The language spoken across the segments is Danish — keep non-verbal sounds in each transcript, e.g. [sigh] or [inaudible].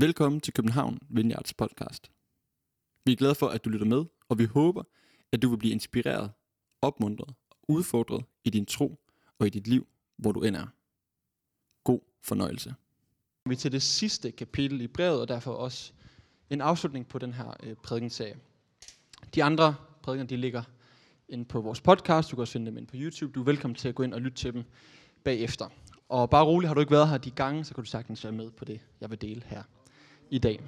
Velkommen til København Vineyards podcast. Vi er glade for, at du lytter med, og vi håber, at du vil blive inspireret, opmuntret og udfordret i din tro og i dit liv, hvor du end er. God fornøjelse. Vi er til det sidste kapitel i brevet, og derfor også en afslutning på den her øh, prædikenserie. De andre prædikener, de ligger inde på vores podcast. Du kan også finde dem ind på YouTube. Du er velkommen til at gå ind og lytte til dem bagefter. Og bare rolig, har du ikke været her de gange, så kan du sagtens være med på det, jeg vil dele her i dag.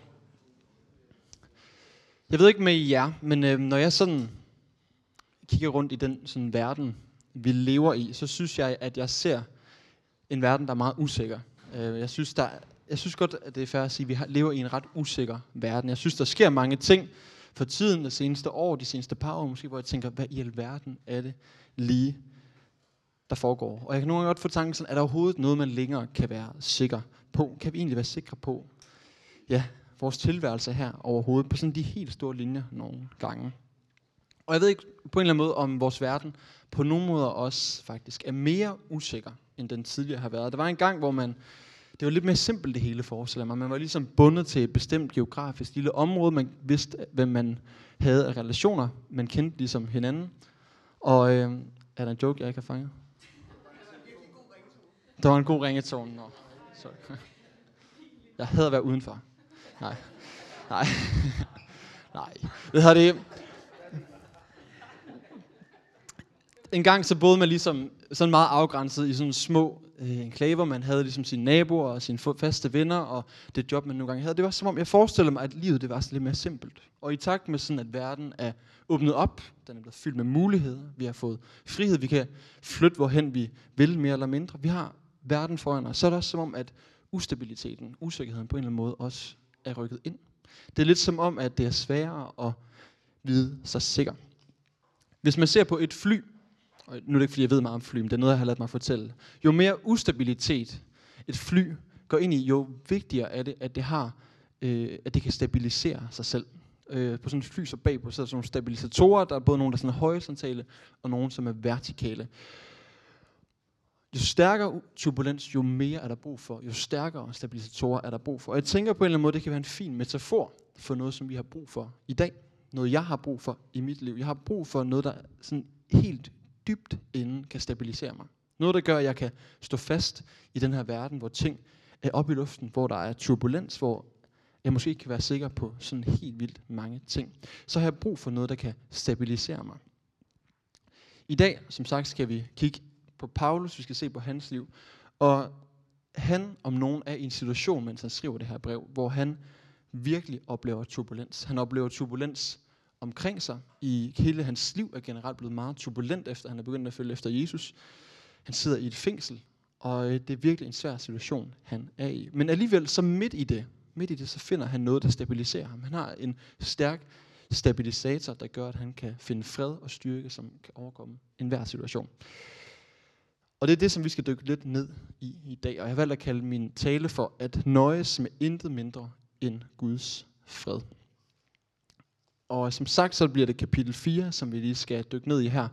Jeg ved ikke med jer, men øh, når jeg sådan kigger rundt i den sådan verden, vi lever i, så synes jeg, at jeg ser en verden, der er meget usikker. Øh, jeg, synes, der, jeg synes godt, at det er fair at sige, at vi lever i en ret usikker verden. Jeg synes, der sker mange ting for tiden, det seneste år, de seneste par år måske, hvor jeg tænker, hvad i alverden er det lige, der foregår? Og jeg kan nogle gange godt få tanken sådan, er der overhovedet noget, man længere kan være sikker på? Kan vi egentlig være sikre på, ja, vores tilværelse her overhovedet, på sådan de helt store linjer nogle gange. Og jeg ved ikke på en eller anden måde, om vores verden på nogle måder også faktisk er mere usikker, end den tidligere har været. Der var en gang, hvor man, det var lidt mere simpelt det hele forestiller mig. Man var ligesom bundet til et bestemt geografisk lille område. Man vidste, hvem man havde af relationer. Man kendte ligesom hinanden. Og øh, er der en joke, jeg ikke har fanget? Der var en god ringetone. Nå, sorry. Jeg havde at være udenfor. Nej. Nej. [laughs] Nej. Ved har det? En gang så boede man ligesom sådan meget afgrænset i sådan små øh, enklaver. Man havde ligesom sine naboer og sine faste venner og det job, man nogle gange havde. Det var som om, jeg forestiller mig, at livet det var lidt mere simpelt. Og i takt med sådan, at verden er åbnet op, den er blevet fyldt med muligheder, vi har fået frihed, vi kan flytte hvorhen vi vil mere eller mindre. Vi har verden foran os. Så er det også som om, at ustabiliteten, usikkerheden på en eller anden måde også er rykket ind. Det er lidt som om, at det er sværere at vide sig sikker. Hvis man ser på et fly, og nu er det ikke fordi, jeg ved meget om fly, men det er noget, jeg har ladet mig fortælle. Jo mere ustabilitet et fly går ind i, jo vigtigere er det, at det, har, øh, at det kan stabilisere sig selv. Øh, på sådan et fly så bagpå, så er der sådan nogle stabilisatorer, der er både nogle, der er sådan horisontale, og nogle, som er vertikale. Jo stærkere turbulens, jo mere er der brug for. Jo stærkere stabilisatorer er der brug for. Og jeg tænker på en eller anden måde, det kan være en fin metafor for noget, som vi har brug for i dag. Noget, jeg har brug for i mit liv. Jeg har brug for noget, der sådan helt dybt inden kan stabilisere mig. Noget, der gør, at jeg kan stå fast i den her verden, hvor ting er oppe i luften, hvor der er turbulens, hvor jeg måske ikke kan være sikker på sådan helt vildt mange ting. Så har jeg brug for noget, der kan stabilisere mig. I dag, som sagt, skal vi kigge på Paulus, vi skal se på hans liv. Og han om nogen er i en situation, mens han skriver det her brev, hvor han virkelig oplever turbulens. Han oplever turbulens omkring sig. I hele hans liv er generelt blevet meget turbulent, efter han er begyndt at følge efter Jesus. Han sidder i et fængsel, og øh, det er virkelig en svær situation, han er i. Men alligevel, så midt i det, midt i det, så finder han noget, der stabiliserer ham. Han har en stærk stabilisator, der gør, at han kan finde fred og styrke, som kan overkomme enhver situation. Og det er det, som vi skal dykke lidt ned i i dag. Og jeg har valgt at kalde min tale for at nøjes med intet mindre end Guds fred. Og som sagt, så bliver det kapitel 4, som vi lige skal dykke ned i her.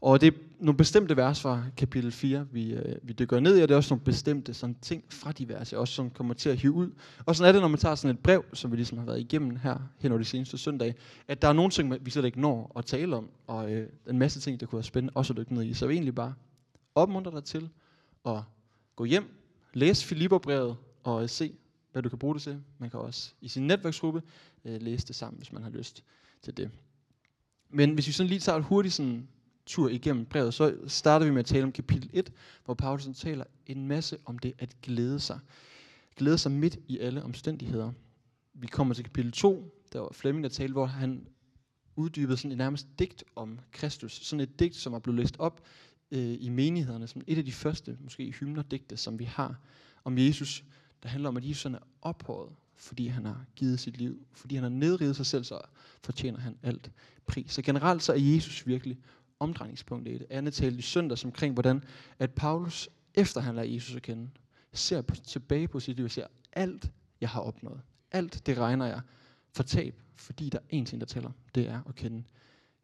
Og det er nogle bestemte vers fra kapitel 4, vi, øh, vi dykker ned i, og det er også nogle bestemte sådan, ting fra de vers, også som kommer til at hive ud. Og sådan er det, når man tager sådan et brev, som vi ligesom har været igennem her hen over de seneste søndage, at der er nogle ting, vi slet ikke når at tale om, og øh, en masse ting, der kunne være spændende også at dykke ned i. Så vi egentlig bare opmuntre dig til at gå hjem, læse Filipperbrevet og øh, se, hvad du kan bruge det til. Man kan også i sin netværksgruppe øh, læse det sammen, hvis man har lyst til det. Men hvis vi sådan lige tager et hurtigt sådan tur igennem brevet, så starter vi med at tale om kapitel 1, hvor Paulus taler en masse om det at glæde sig. Glæde sig midt i alle omstændigheder. Vi kommer til kapitel 2, der var Flemming, der talte, hvor han uddybede sådan et nærmest digt om Kristus. Sådan et digt, som er blevet læst op øh, i menighederne, som et af de første, måske hymnerdigte, som vi har om Jesus, der handler om, at Jesus er ophøjet, fordi han har givet sit liv, fordi han har nedrivet sig selv, så fortjener han alt pris. Så generelt så er Jesus virkelig omdrejningspunktet i det. Andet talte i søndags omkring, hvordan at Paulus, efter han lader Jesus at kende, ser på, tilbage på sit liv og siger, alt jeg har opnået, alt det regner jeg for tab, fordi der er én ting, der tæller, det er at kende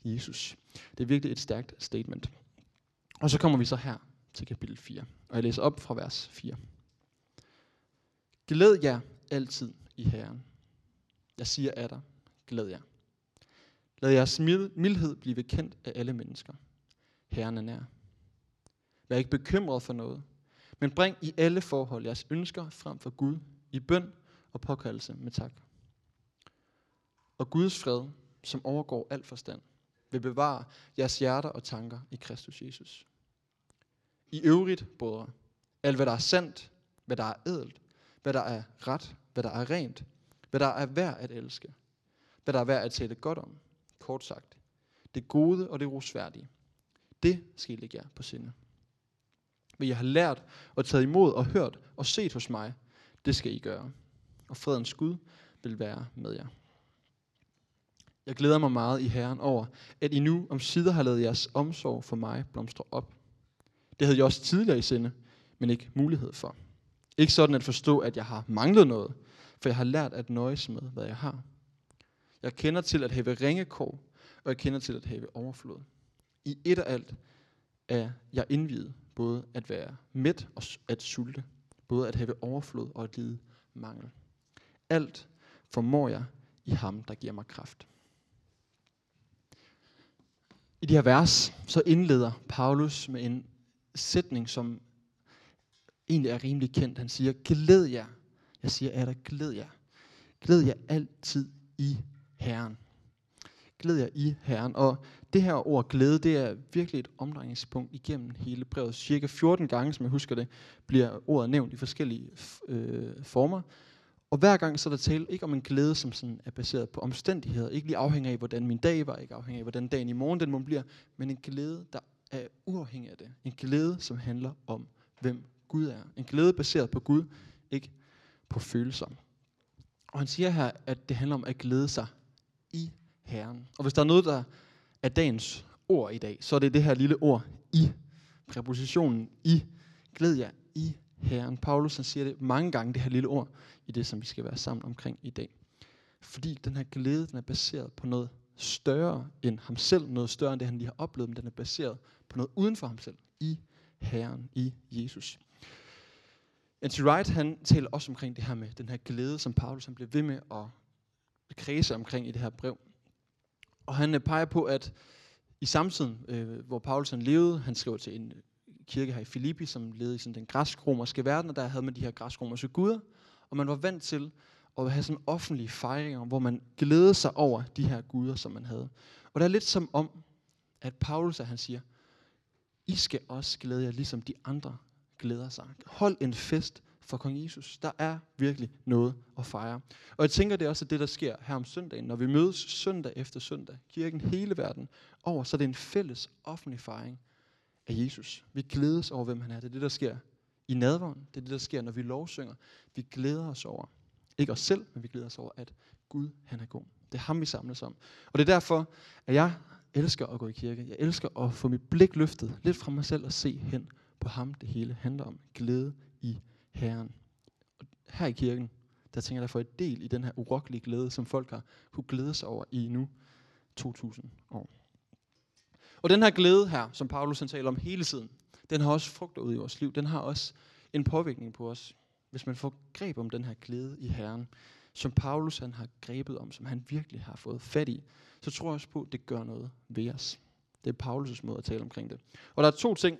Jesus. Det er virkelig et stærkt statement. Og så kommer vi så her til kapitel 4, og jeg læser op fra vers 4. Glæd jer altid i Herren. Jeg siger af dig, glæd jer. Lad jeres mildhed blive kendt af alle mennesker. Herren er nær. Vær ikke bekymret for noget, men bring i alle forhold jeres ønsker frem for Gud i bøn og påkaldelse med tak. Og Guds fred, som overgår al forstand, vil bevare jeres hjerter og tanker i Kristus Jesus. I øvrigt, brødre, alt hvad der er sandt, hvad der er ædelt, hvad der er ret, hvad der er rent, hvad der er værd at elske, hvad der er værd at tale godt om, kort sagt, det gode og det rosværdige. Det skal I lægge jer på sinde. Hvad jeg har lært og taget imod og hørt og set hos mig, det skal I gøre. Og fredens Gud vil være med jer. Jeg glæder mig meget i Herren over, at I nu om sider har lavet jeres omsorg for mig blomstre op. Det havde jeg også tidligere i sinde, men ikke mulighed for. Ikke sådan at forstå, at jeg har manglet noget, for jeg har lært at nøjes med, hvad jeg har. Jeg kender til at have ringekår, og jeg kender til at have overflod. I et og alt er jeg indviet, både at være mæt og at sulte, både at have overflod og at lide mangel. Alt formår jeg i ham, der giver mig kraft. I de her vers, så indleder Paulus med en sætning, som egentlig er rimelig kendt. Han siger, glæd jer. Jeg siger, er der glæd jer. Glæd jer altid i Herren. Glæd jer i Herren. Og det her ord glæde, det er virkelig et omdrejningspunkt igennem hele brevet. Cirka 14 gange, som jeg husker det, bliver ordet nævnt i forskellige øh, former. Og hver gang så er der tale ikke om en glæde, som sådan er baseret på omstændigheder. Ikke lige afhængig af, hvordan min dag var, ikke afhængig af, hvordan dagen i morgen den må bliver, men en glæde, der er uafhængig af det. En glæde, som handler om, hvem Gud er. En glæde baseret på Gud, ikke på følelser. Og han siger her, at det handler om at glæde sig i Herren. Og hvis der er noget, der er dagens ord i dag, så er det det her lille ord i. Præpositionen i. Glæd jer i Herren. Paulus han siger det mange gange, det her lille ord, i det, som vi skal være sammen omkring i dag. Fordi den her glæde, den er baseret på noget større end ham selv, noget større end det, han lige har oplevet, men den er baseret på noget uden for ham selv, i Herren, i Jesus. N.T. Wright, han taler også omkring det her med den her glæde, som Paulus han bliver ved med at kredse omkring i det her brev. Og han øh, peger på, at i samtiden, øh, hvor Paulus han levede, han skrev til en øh, kirke her i Filippi, som levede i sådan den græsk-romerske verden, og der havde man de her græsk-romerske guder, og man var vant til at have sådan offentlige fejringer, hvor man glædede sig over de her guder, som man havde. Og det er lidt som om, at Paulus, han siger, I skal også glæde jer, ligesom de andre glæder sig. Hold en fest for kong Jesus. Der er virkelig noget at fejre. Og jeg tænker, det er også det, der sker her om søndagen. Når vi mødes søndag efter søndag, kirken hele verden over, så er det en fælles offentlig fejring af Jesus. Vi glædes over, hvem han er. Det er det, der sker i nadvånd. Det er det, der sker, når vi lovsynger. Vi glæder os over, ikke os selv, men vi glæder os over, at Gud, han er god. Det er ham, vi samles om. Og det er derfor, at jeg elsker at gå i kirke. Jeg elsker at få mit blik løftet lidt fra mig selv og se hen på ham, det hele handler om. Glæde i Herren. Og her i kirken, der tænker jeg, der får et del i den her urokkelige glæde, som folk har kunne glæde sig over i nu 2000 år. Og den her glæde her, som Paulus han taler om hele tiden, den har også frugter ud i vores liv. Den har også en påvirkning på os. Hvis man får greb om den her glæde i Herren, som Paulus han har grebet om, som han virkelig har fået fat i, så tror jeg også på, at det gør noget ved os. Det er Paulus' måde at tale omkring det. Og der er to ting,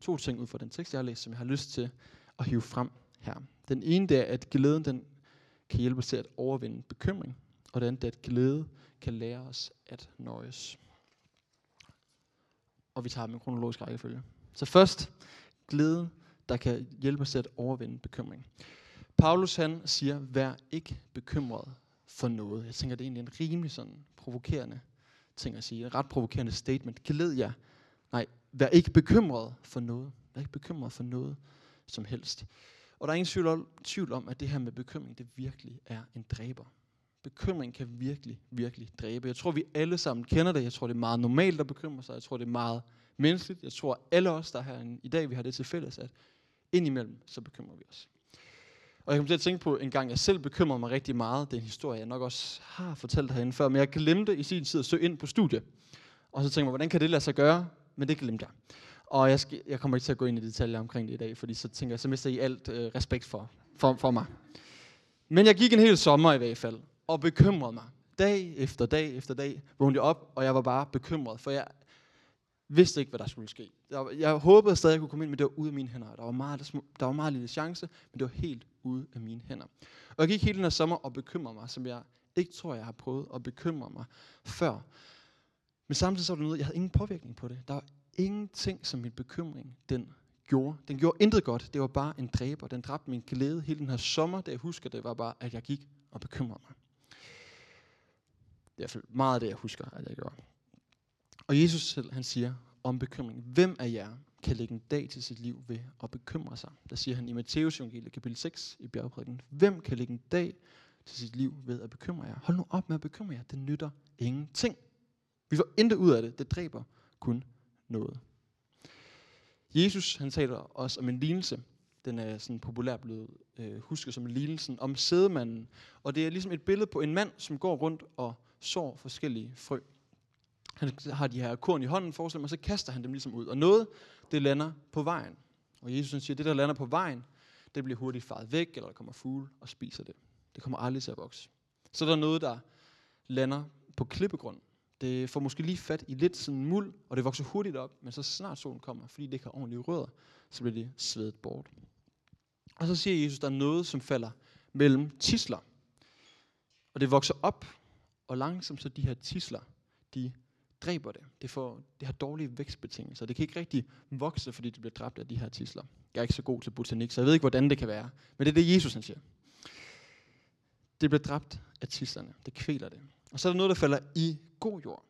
to ting ud fra den tekst, jeg har læst, som jeg har lyst til at hive frem her. Den ene det er, at glæden den kan hjælpe os til at overvinde bekymring, og den anden er, at glæde kan lære os at nøjes. Og vi tager dem i kronologisk rækkefølge. Så først, glæde, der kan hjælpe os til at overvinde bekymring. Paulus han siger, vær ikke bekymret for noget. Jeg tænker, det er egentlig en rimelig sådan provokerende ting at sige. En ret provokerende statement. Glæd jer. Nej, vær ikke bekymret for noget. Vær ikke bekymret for noget som helst. Og der er ingen tvivl om, tvivl om, at det her med bekymring, det virkelig er en dræber. Bekymring kan virkelig, virkelig dræbe. Jeg tror, vi alle sammen kender det. Jeg tror, det er meget normalt at bekymre sig. Jeg tror, det er meget menneskeligt. Jeg tror, alle os, der er her i dag, vi har det til fælles, at indimellem, så bekymrer vi os. Og jeg kom til at tænke på en gang, jeg selv bekymrede mig rigtig meget. Det er en historie, jeg nok også har fortalt herinde før, men jeg glemte i sin tid at søge ind på studiet. Og så tænkte jeg, hvordan kan det lade sig gøre? Men det glemte jeg. Og jeg, skal, jeg kommer ikke til at gå ind i detaljer omkring det i dag, fordi så tænker jeg, så mister I alt øh, respekt for, for, for mig. Men jeg gik en hel sommer i hvert fald, og bekymrede mig. Dag efter dag efter dag vågnede jeg op, og jeg var bare bekymret, for jeg vidste ikke, hvad der skulle ske. Jeg, jeg håbede stadig, at jeg kunne komme ind, men det var ude af mine hænder. Der var, meget, der var meget lille chance, men det var helt ude af mine hænder. Og jeg gik hele den her sommer og bekymrede mig, som jeg ikke tror, jeg har prøvet at bekymre mig før. Men samtidig så var det noget, jeg havde ingen påvirkning på det. Der var ingenting, som min bekymring den gjorde. Den gjorde intet godt. Det var bare en dræber. Den dræbte min glæde hele den her sommer. Det jeg husker, det var bare, at jeg gik og bekymrede mig. Det er i hvert fald meget af det, jeg husker, at jeg gjorde. Og Jesus selv, han siger om bekymring. Hvem af jer kan lægge en dag til sit liv ved at bekymre sig? Der siger han i Matteus evangeliet kapitel 6 i bjergprædiken. Hvem kan lægge en dag til sit liv ved at bekymre jer? Hold nu op med at bekymre jer. Det nytter ingenting. Vi får intet ud af det. Det dræber kun noget. Jesus han taler også om en lignelse. Den er sådan populær blevet øh, husket som lignelsen om sædemanden. Og det er ligesom et billede på en mand, som går rundt og sår forskellige frø. Han har de her korn i hånden, forestil mig, så kaster han dem ligesom ud. Og noget, det lander på vejen. Og Jesus siger, at det, der lander på vejen, det bliver hurtigt faret væk, eller der kommer fugle og spiser det. Det kommer aldrig til at vokse. Så er der noget, der lander på klippegrund. Det får måske lige fat i lidt sådan muld, og det vokser hurtigt op, men så snart solen kommer, fordi det ikke har ordentlige rødder, så bliver det svedet bort. Og så siger Jesus, at der er noget, som falder mellem tisler. Og det vokser op, og langsomt så de her tisler, de dræber det. Det, får, det har dårlige vækstbetingelser. Det kan ikke rigtig vokse, fordi det bliver dræbt af de her tisler. Jeg er ikke så god til botanik, så jeg ved ikke, hvordan det kan være. Men det er det, Jesus han siger. Det bliver dræbt af tislerne. Det kvæler det. Og så er der noget, der falder i god jord.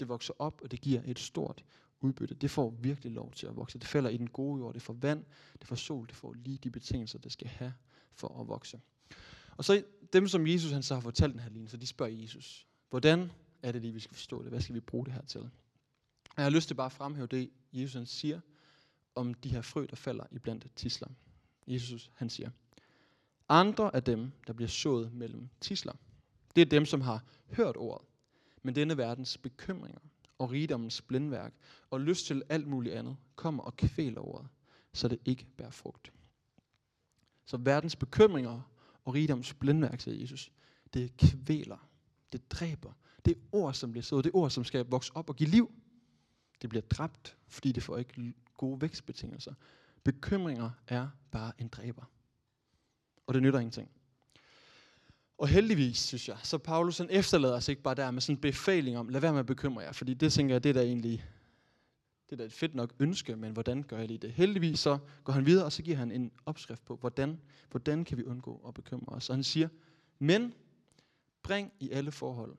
Det vokser op, og det giver et stort udbytte. Det får virkelig lov til at vokse. Det falder i den gode jord. Det får vand, det får sol, det får lige de betingelser, det skal have for at vokse. Og så dem, som Jesus han så har fortalt den her lignelse, de spørger Jesus, hvordan er det lige, vi skal forstå det? Hvad skal vi bruge det her til? Jeg har lyst til bare at fremhæve det, Jesus han siger om de her frø, der falder i blandt tisler. Jesus han siger, andre af dem, der bliver sået mellem tisler, det er dem, som har hørt ordet, men denne verdens bekymringer og rigdommens blindværk og lyst til alt muligt andet kommer og kvæler ordet, så det ikke bærer frugt. Så verdens bekymringer og rigdommens blindværk, siger Jesus, det kvæler, det dræber, det ord, som bliver sået, det ord, som skal vokse op og give liv, det bliver dræbt, fordi det får ikke gode vækstbetingelser. Bekymringer er bare en dræber. Og det nytter ingenting. Og heldigvis, synes jeg, så Paulus han efterlader os ikke bare der med sådan en befaling om, lad være med at bekymre jer, fordi det tænker jeg, det er da egentlig det er da et fedt nok ønske, men hvordan gør jeg lige det? Heldigvis så går han videre, og så giver han en opskrift på, hvordan, hvordan kan vi undgå at bekymre os. Og han siger, men bring i alle forhold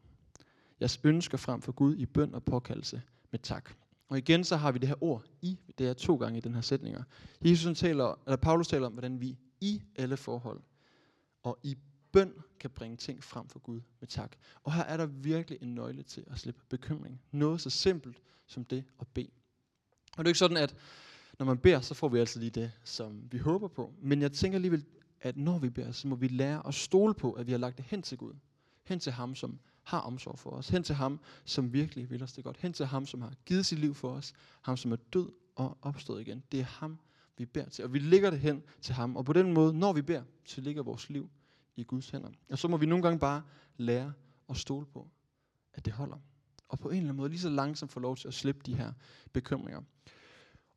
jeres ønsker frem for Gud i bøn og påkaldelse med tak. Og igen så har vi det her ord i, det er to gange i den her sætning. Jesus taler, eller Paulus taler om, hvordan vi i alle forhold og i bøn kan bringe ting frem for Gud med tak. Og her er der virkelig en nøgle til at slippe bekymring. Noget så simpelt som det at bede. Og det er ikke sådan, at når man beder, så får vi altid lige det, som vi håber på. Men jeg tænker alligevel, at når vi beder, så må vi lære at stole på, at vi har lagt det hen til Gud. Hen til ham, som har omsorg for os. Hen til ham, som virkelig vil os det godt. Hen til ham, som har givet sit liv for os. Ham, som er død og opstået igen. Det er ham, vi beder til. Og vi lægger det hen til ham. Og på den måde, når vi beder, så ligger vores liv i Guds hænder. Og så må vi nogle gange bare lære at stole på, at det holder. Og på en eller anden måde lige så langsomt få lov til at slippe de her bekymringer.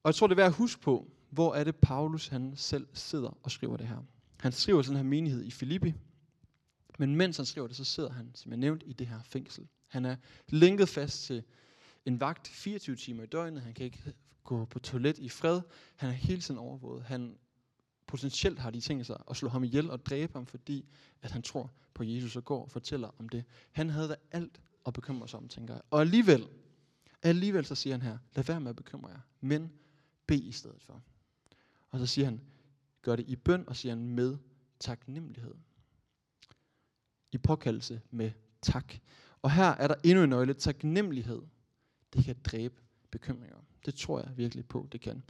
Og jeg tror, det er værd at huske på, hvor er det Paulus han selv sidder og skriver det her. Han skriver sådan her menighed i Filippi, men mens han skriver det, så sidder han, som jeg nævnte, i det her fængsel. Han er linket fast til en vagt 24 timer i døgnet. Han kan ikke gå på toilet i fred. Han er hele tiden overvåget. Han potentielt har de tænkt sig at slå ham ihjel og dræbe ham, fordi at han tror på Jesus og går og fortæller om det. Han havde da alt at bekymre sig om, tænker jeg. Og alligevel, alligevel så siger han her, lad være med at bekymre jer, men bed i stedet for. Og så siger han, gør det i bøn, og siger han med taknemmelighed i påkaldelse med tak. Og her er der endnu en nøgle, taknemmelighed. Det kan dræbe bekymringer. Det tror jeg virkelig på, det kan.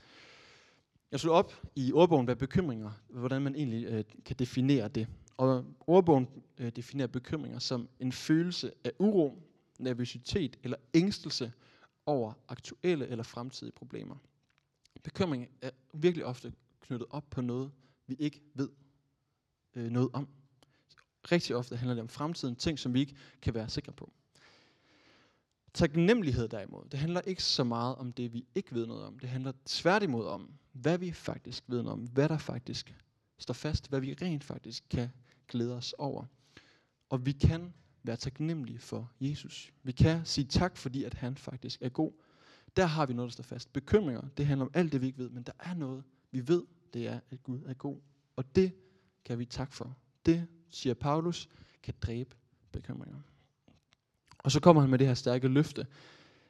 Jeg slog op i ordbogen, hvad bekymringer, hvordan man egentlig øh, kan definere det. Og ordbogen øh, definerer bekymringer som en følelse af uro, nervøsitet eller ængstelse over aktuelle eller fremtidige problemer. Bekymring er virkelig ofte knyttet op på noget, vi ikke ved. øh, noget om. Rigtig ofte handler det om fremtiden, ting som vi ikke kan være sikre på. Taknemmelighed derimod, det handler ikke så meget om det, vi ikke ved noget om. Det handler tværtimod om, hvad vi faktisk ved noget om, hvad der faktisk står fast, hvad vi rent faktisk kan glæde os over. Og vi kan være taknemmelige for Jesus. Vi kan sige tak, fordi at han faktisk er god. Der har vi noget, der står fast. Bekymringer, det handler om alt det, vi ikke ved, men der er noget, vi ved, det er, at Gud er god. Og det kan vi tak for. Det, siger Paulus, kan dræbe bekymringer. Og så kommer han med det her stærke løfte,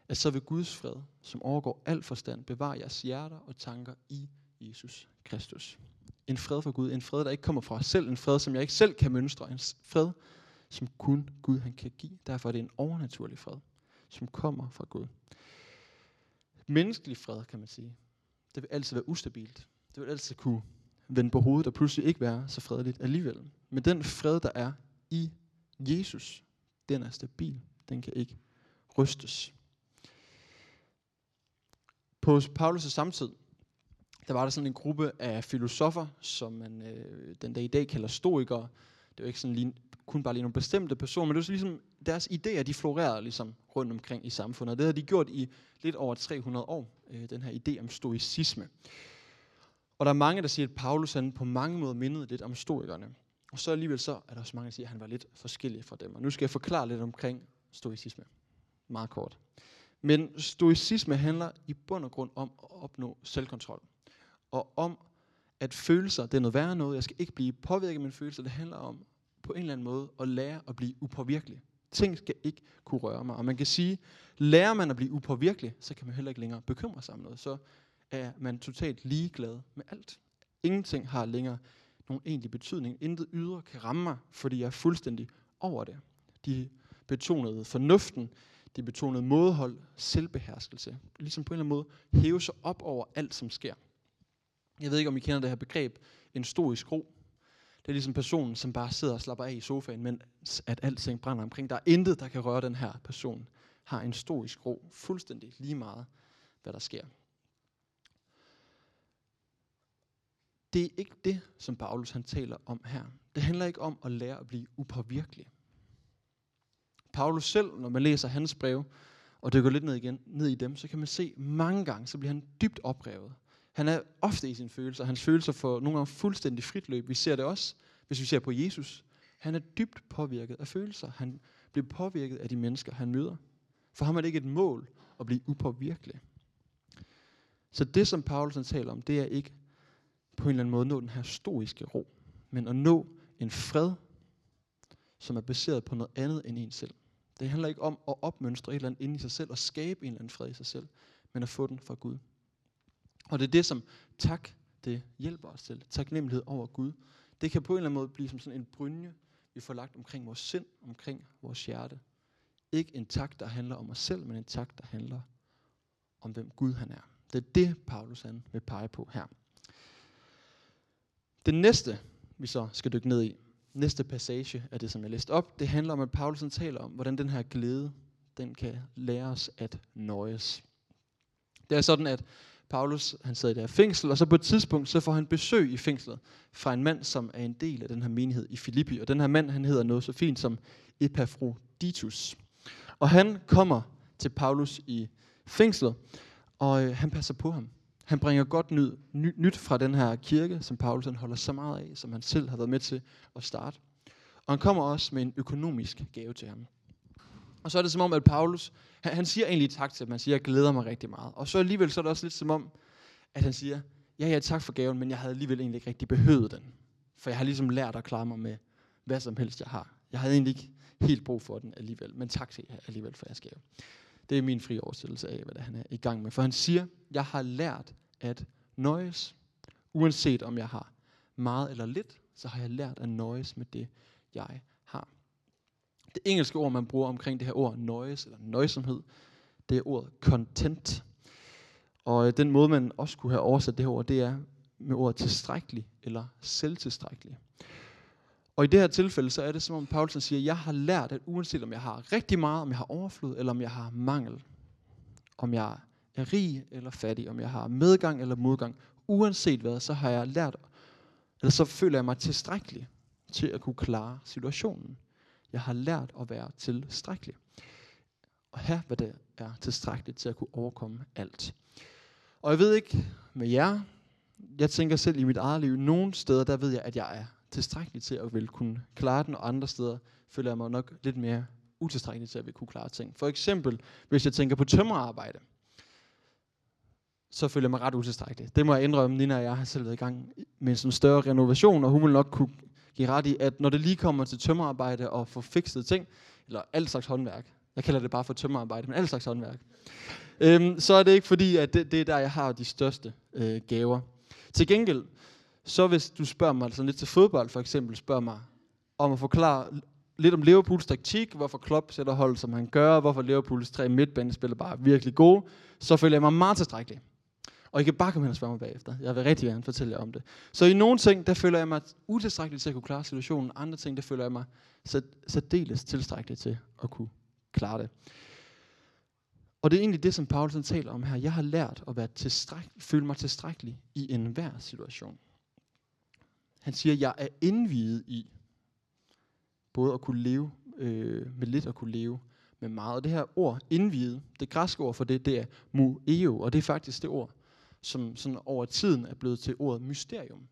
at så vil Guds fred, som overgår al forstand, bevare jeres hjerter og tanker i Jesus Kristus. En fred fra Gud, en fred, der ikke kommer fra os selv, en fred, som jeg ikke selv kan mønstre, en fred, som kun Gud han kan give. Derfor er det en overnaturlig fred, som kommer fra Gud. Menneskelig fred, kan man sige, det vil altid være ustabilt. Det vil altid kunne vende på hovedet og pludselig ikke være så fredeligt alligevel. Men den fred, der er i Jesus, den er stabil. Den kan ikke rystes. På Paulus' samtid, der var der sådan en gruppe af filosofer, som man øh, den dag i dag kalder stoikere. Det var ikke sådan lige, kun bare lige nogle bestemte personer, men det var så ligesom deres idéer, de florerede ligesom rundt omkring i samfundet. Det har de gjort i lidt over 300 år, øh, den her idé om stoicisme. Og der er mange, der siger, at Paulus han på mange måder mindede lidt om stoikerne. Og så alligevel så er der også mange, der siger, at han var lidt forskellig fra dem. Og nu skal jeg forklare lidt omkring stoicisme. Meget kort. Men stoicisme handler i bund og grund om at opnå selvkontrol. Og om, at følelser, det er noget værre noget. Jeg skal ikke blive påvirket af mine følelser. Det handler om på en eller anden måde at lære at blive upåvirkelig. Ting skal ikke kunne røre mig. Og man kan sige, lærer man at blive upåvirkelig, så kan man heller ikke længere bekymre sig om noget. Så er man totalt ligeglad med alt. Ingenting har længere nogen egentlig betydning. Intet ydre kan ramme mig, fordi jeg er fuldstændig over det. De betonede fornuften, de betonede modhold, selvbeherskelse. Ligesom på en eller anden måde hæve sig op over alt, som sker. Jeg ved ikke, om I kender det her begreb, en stoisk ro. Det er ligesom personen, som bare sidder og slapper af i sofaen, mens at alting brænder omkring. Der er intet, der kan røre den her person. Har en stoisk ro, fuldstændig lige meget, hvad der sker. Det er ikke det, som Paulus han taler om her. Det handler ikke om at lære at blive upåvirkelig. Paulus selv, når man læser hans brev, og det går lidt ned, igen, ned i dem, så kan man se mange gange, så bliver han dybt oprevet. Han er ofte i sine følelser. Hans følelser får nogle gange fuldstændig frit løb. Vi ser det også, hvis vi ser på Jesus. Han er dybt påvirket af følelser. Han bliver påvirket af de mennesker, han møder. For ham er det ikke et mål at blive upåvirkelig. Så det, som Paulus taler om, det er ikke på en eller anden måde nå den her stoiske ro, men at nå en fred, som er baseret på noget andet end en selv. Det handler ikke om at opmønstre et eller andet inde i sig selv og skabe en eller anden fred i sig selv, men at få den fra Gud. Og det er det, som tak, det hjælper os til. Taknemmelighed over Gud. Det kan på en eller anden måde blive som sådan en brynje, vi får lagt omkring vores sind, omkring vores hjerte. Ikke en tak, der handler om os selv, men en tak, der handler om, hvem Gud han er. Det er det, Paulus han vil pege på her. Det næste, vi så skal dykke ned i, næste passage af det, som jeg læste op, det handler om, at Paulus taler om, hvordan den her glæde, den kan lære os at nøjes. Det er sådan, at Paulus, han sidder i det her fængsel, og så på et tidspunkt, så får han besøg i fængslet fra en mand, som er en del af den her menighed i Filippi. Og den her mand, han hedder noget så fint som Epafroditus. Og han kommer til Paulus i fængslet, og øh, han passer på ham. Han bringer godt nyt, ny, nyt fra den her kirke, som Paulus han holder så meget af, som han selv har været med til at starte. Og han kommer også med en økonomisk gave til ham. Og så er det som om, at Paulus, han, han siger egentlig tak til ham. Han siger, jeg glæder mig rigtig meget. Og så alligevel så er det også lidt som om, at han siger, ja, ja, tak for gaven, men jeg havde alligevel egentlig ikke rigtig behøvet den. For jeg har ligesom lært at klare mig med hvad som helst, jeg har. Jeg havde egentlig ikke helt brug for den alligevel, men tak til jer alligevel for jeres gave. Det er min fri oversættelse af, hvad det han er i gang med. For han siger, jeg har lært at nøjes. Uanset om jeg har meget eller lidt, så har jeg lært at nøjes med det, jeg har. Det engelske ord, man bruger omkring det her ord nøjes, eller nøjsomhed, det er ordet content. Og øh, den måde, man også kunne have oversat det her ord, det er med ordet tilstrækkelig, eller selvtilstrækkelig. Og i det her tilfælde, så er det som om Paulsen siger, jeg har lært, at uanset om jeg har rigtig meget, om jeg har overflod, eller om jeg har mangel, om jeg er rig eller fattig, om jeg har medgang eller modgang, uanset hvad, så har jeg lært, eller så føler jeg mig tilstrækkelig. til at kunne klare situationen. Jeg har lært at være tilstrækkelig. Og her, hvad det er tilstrækkeligt til at kunne overkomme alt. Og jeg ved ikke med jer, jeg tænker selv i mit eget liv, nogle steder, der ved jeg, at jeg er tilstrækkelig til at vil kunne klare den, og andre steder føler jeg mig nok lidt mere utilstrækkelig til at vil kunne klare ting. For eksempel, hvis jeg tænker på tømmerarbejde, så føler jeg mig ret utilstrækkelig. Det må jeg indrømme, Nina og jeg har selv været i gang med en større renovation, og hun vil nok kunne give ret i, at når det lige kommer til tømmerarbejde og få fikset ting, eller alt slags håndværk, jeg kalder det bare for tømmerarbejde, men alt slags håndværk, øhm, så er det ikke fordi, at det, det er der, jeg har de største øh, gaver. Til gengæld, så hvis du spørger mig sådan lidt til fodbold for eksempel, spørger mig om at forklare lidt om Liverpools taktik, hvorfor Klopp sætter hold, som han gør, hvorfor Liverpools tre midtbanespillere bare er virkelig gode, så føler jeg mig meget tilstrækkelig. Og I kan bare komme hen og spørge mig bagefter. Jeg vil rigtig gerne fortælle jer om det. Så i nogle ting, der føler jeg mig utilstrækkelig til at kunne klare situationen. Andre ting, der føler jeg mig særdeles tilstrækkelig til at kunne klare det. Og det er egentlig det, som Paulsen taler om her. Jeg har lært at være tilstrækkelig, føle mig tilstrækkelig i enhver situation. Han siger, jeg er indvidet i både at kunne leve øh, med lidt og kunne leve med meget. Og det her ord, indvidet, det græske ord for det, det er mueo, og det er faktisk det ord, som sådan over tiden er blevet til ordet mysterium.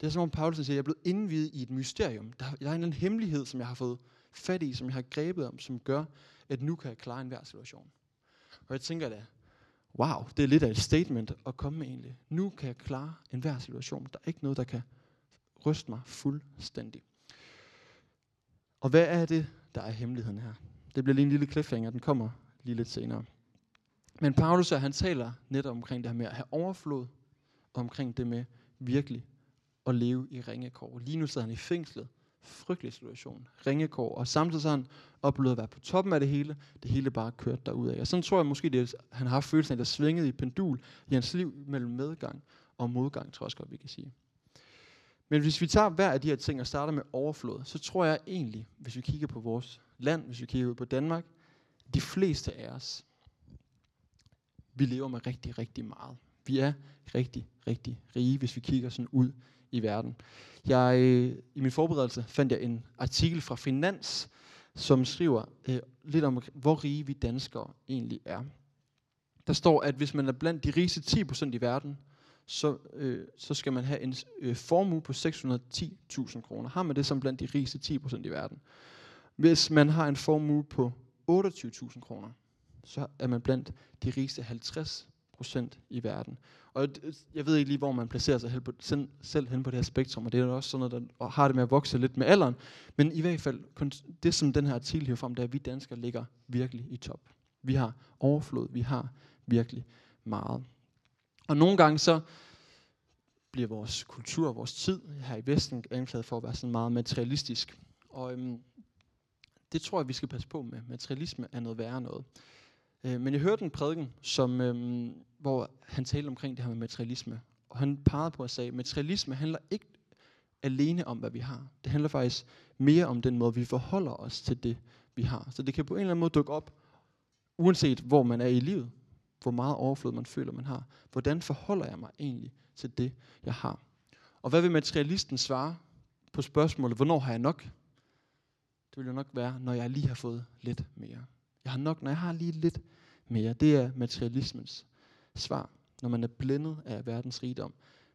Det er som om Paulus siger, at jeg er blevet indvidet i et mysterium. Der, der er en eller anden hemmelighed, som jeg har fået fat i, som jeg har grebet om, som gør, at nu kan jeg klare enhver situation. Og jeg tænker da, wow, det er lidt af et statement at komme med egentlig. Nu kan jeg klare enhver situation. Der er ikke noget, der kan ryste mig fuldstændig. Og hvad er det, der er hemmeligheden her? Det bliver lige en lille cliffhanger, den kommer lige lidt senere. Men Paulus, han taler netop omkring det her med at have overflod, og omkring det med virkelig at leve i ringekår. Lige nu sidder han i fængslet. Frygtelig situation. Ringekår. Og samtidig så han oplevet at være på toppen af det hele. Det hele bare kørt derud af. Og sådan tror jeg måske, det, han har følelsen af, at der svingede i pendul i hans liv mellem medgang og modgang, tror jeg også godt, vi kan sige. Men hvis vi tager hver af de her ting og starter med overflod, så tror jeg egentlig, hvis vi kigger på vores land, hvis vi kigger ud på Danmark, de fleste af os, vi lever med rigtig, rigtig meget. Vi er rigtig, rigtig rige, hvis vi kigger sådan ud i verden. Jeg, øh, I min forberedelse fandt jeg en artikel fra Finans, som skriver øh, lidt om, hvor rige vi danskere egentlig er. Der står, at hvis man er blandt de rigeste 10% i verden, så, øh, så skal man have en øh, formue på 610.000 kroner. Har man det som blandt de rigeste 10% i verden. Hvis man har en formue på 28.000 kroner, så er man blandt de rigeste 50% i verden. Og jeg ved ikke lige, hvor man placerer sig selv, på, selv hen på det her spektrum, og det er også sådan noget, der har det med at vokse lidt med alderen. Men i hvert fald, det som den her artikel her frem, det er, at vi danskere ligger virkelig i top. Vi har overflod, vi har virkelig meget. Og nogle gange så bliver vores kultur, vores tid her i Vesten anklaget for at være sådan meget materialistisk. Og øhm, det tror jeg, vi skal passe på med. Materialisme er noget værre noget. Øh, men jeg hørte en prædiken, som, øhm, hvor han talte omkring det her med materialisme. Og han pegede på at sige, at materialisme handler ikke alene om, hvad vi har. Det handler faktisk mere om den måde, vi forholder os til det, vi har. Så det kan på en eller anden måde dukke op, uanset hvor man er i livet hvor meget overflod man føler, man har. Hvordan forholder jeg mig egentlig til det, jeg har? Og hvad vil materialisten svare på spørgsmålet, hvornår har jeg nok? Det vil jo nok være, når jeg lige har fået lidt mere. Jeg har nok, når jeg har lige lidt mere. Det er materialismens svar, når man er blændet af verdens rigdom.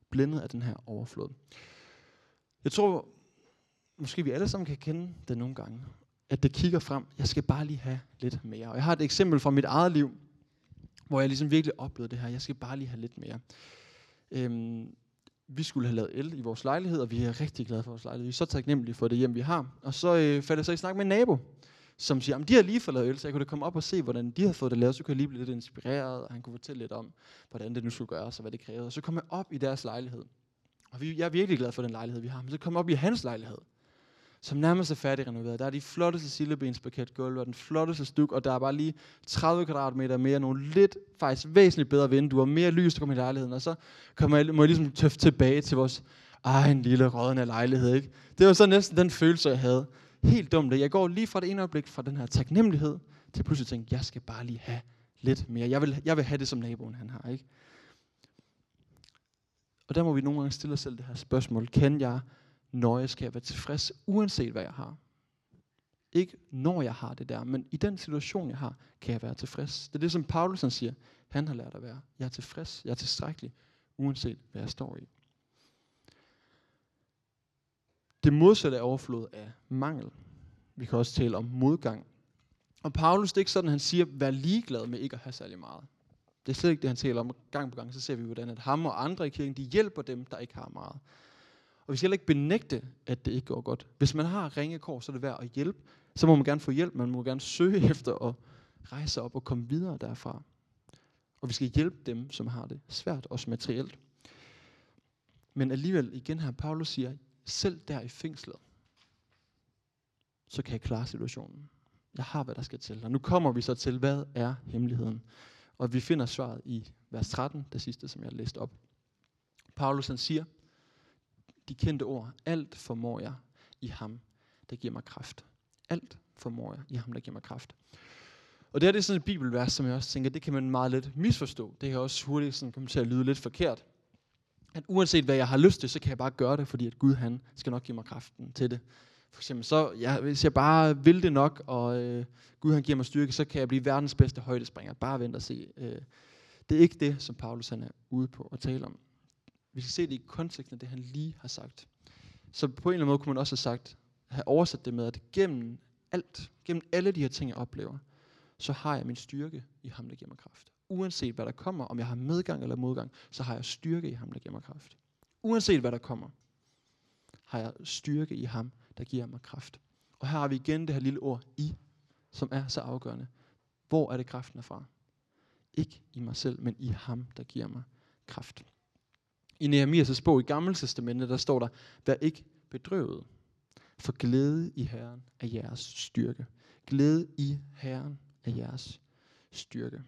Blændet af den her overflod. Jeg tror, måske vi alle sammen kan kende det nogle gange. At det kigger frem, jeg skal bare lige have lidt mere. Og jeg har et eksempel fra mit eget liv, hvor jeg ligesom virkelig oplevede det her. Jeg skal bare lige have lidt mere. Øhm, vi skulle have lavet el i vores lejlighed, og vi er rigtig glade for vores lejlighed. Vi er så taknemmelige for det hjem, vi har. Og så øh, faldt jeg så i snak med en nabo, som siger, at de har lige fået lavet el, så jeg kunne komme op og se, hvordan de har fået det lavet. Så kunne jeg lige blive lidt inspireret, og han kunne fortælle lidt om, hvordan det nu skulle gøres, og hvad det krævede. Og så kom jeg op i deres lejlighed. Og vi, jeg er virkelig glad for den lejlighed, vi har. Men så kom jeg op i hans lejlighed som nærmest er færdigrenoveret. Der er de flotteste sillebensparketgulve og den flotteste stuk, og der er bare lige 30 kvadratmeter mere, nogle lidt faktisk væsentligt bedre vinduer, mere lys, der kommer i lejligheden, og så kommer jeg, må jeg ligesom tøffe tilbage til vores egen lille rådende lejlighed. Ikke? Det var så næsten den følelse, jeg havde. Helt dumt. Jeg går lige fra det ene øjeblik, fra den her taknemmelighed, til pludselig at tænke, jeg skal bare lige have lidt mere. Jeg vil, jeg vil have det, som naboen han har. Ikke? Og der må vi nogle gange stille os selv det her spørgsmål. Kan jeg nøjes, kan jeg være tilfreds, uanset hvad jeg har. Ikke når jeg har det der, men i den situation, jeg har, kan jeg være tilfreds. Det er det, som Paulus han siger. Han har lært at være. Jeg er tilfreds. Jeg er tilstrækkelig, uanset hvad jeg står i. Det modsatte er overflod af mangel. Vi kan også tale om modgang. Og Paulus, det er ikke sådan, han siger, vær ligeglad med ikke at have særlig meget. Det er slet ikke det, han taler om. Gang på gang, så ser vi, hvordan at ham og andre i kirken, de hjælper dem, der ikke har meget. Og vi skal heller ikke benægte, at det ikke går godt. Hvis man har ringekår, så er det værd at hjælpe. Så må man gerne få hjælp. Man må gerne søge [laughs] efter at rejse op og komme videre derfra. Og vi skal hjælpe dem, som har det svært, også materielt. Men alligevel, igen her, Paulus siger, selv der i fængslet, så kan jeg klare situationen. Jeg har, hvad der skal til. Og nu kommer vi så til, hvad er hemmeligheden? Og vi finder svaret i vers 13, det sidste, som jeg læste op. Paulus han siger, de kendte ord, alt formår jeg i ham, der giver mig kraft. Alt formår jeg i ham, der giver mig kraft. Og det her det er sådan et bibelvers, som jeg også tænker, det kan man meget let misforstå. Det kan også hurtigt sådan komme til at lyde lidt forkert. At uanset hvad jeg har lyst til, så kan jeg bare gøre det, fordi at Gud han skal nok give mig kraften til det. For eksempel, så, ja, hvis jeg bare vil det nok, og øh, Gud han giver mig styrke, så kan jeg blive verdens bedste højdespringer. Bare vent og se. Øh, det er ikke det, som Paulus han er ude på at tale om. Vi skal se det i konteksten af det, han lige har sagt. Så på en eller anden måde kunne man også have sagt, have oversat det med, at gennem alt, gennem alle de her ting, jeg oplever, så har jeg min styrke i ham, der giver mig kraft. Uanset hvad der kommer, om jeg har medgang eller modgang, så har jeg styrke i ham, der giver mig kraft. Uanset hvad der kommer, har jeg styrke i ham, der giver mig kraft. Og her har vi igen det her lille ord i, som er så afgørende. Hvor er det kraften er fra? Ikke i mig selv, men i ham, der giver mig kraft. I Nehemias' bog i Gamle Testamentet, der står der, vær ikke bedrøvet, for glæde i Herren er jeres styrke. Glæde i Herren er jeres styrke.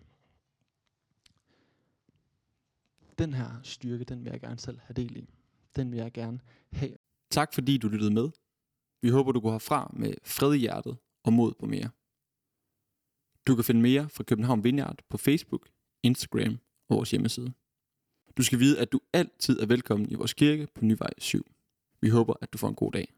Den her styrke, den vil jeg gerne selv have del i. Den vil jeg gerne have. Tak fordi du lyttede med. Vi håber, du går herfra med fred i hjertet og mod på mere. Du kan finde mere fra København Vineyard på Facebook, Instagram og vores hjemmeside. Du skal vide, at du altid er velkommen i vores kirke på Nyvej 7. Vi håber, at du får en god dag.